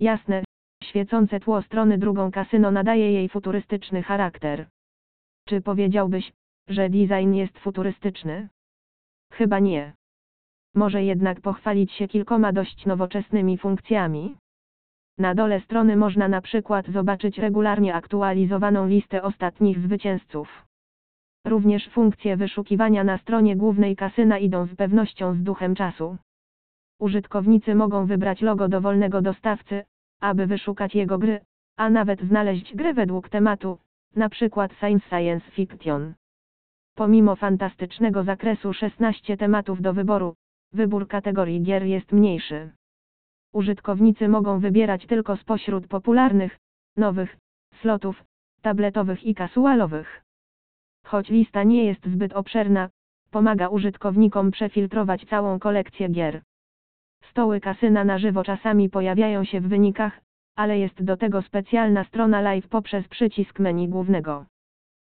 Jasne, świecące tło strony drugą kasyno nadaje jej futurystyczny charakter. Czy powiedziałbyś, że design jest futurystyczny? Chyba nie. Może jednak pochwalić się kilkoma dość nowoczesnymi funkcjami. Na dole strony można na przykład zobaczyć regularnie aktualizowaną listę ostatnich zwycięzców. Również funkcje wyszukiwania na stronie głównej kasyna idą z pewnością z duchem czasu. Użytkownicy mogą wybrać logo dowolnego dostawcy, aby wyszukać jego gry, a nawet znaleźć gry według tematu, przykład science science fiction. Pomimo fantastycznego zakresu 16 tematów do wyboru, wybór kategorii gier jest mniejszy. Użytkownicy mogą wybierać tylko spośród popularnych, nowych, slotów, tabletowych i kasualowych. Choć lista nie jest zbyt obszerna, pomaga użytkownikom przefiltrować całą kolekcję gier. Stoły kasyna na żywo czasami pojawiają się w wynikach, ale jest do tego specjalna strona live poprzez przycisk menu głównego.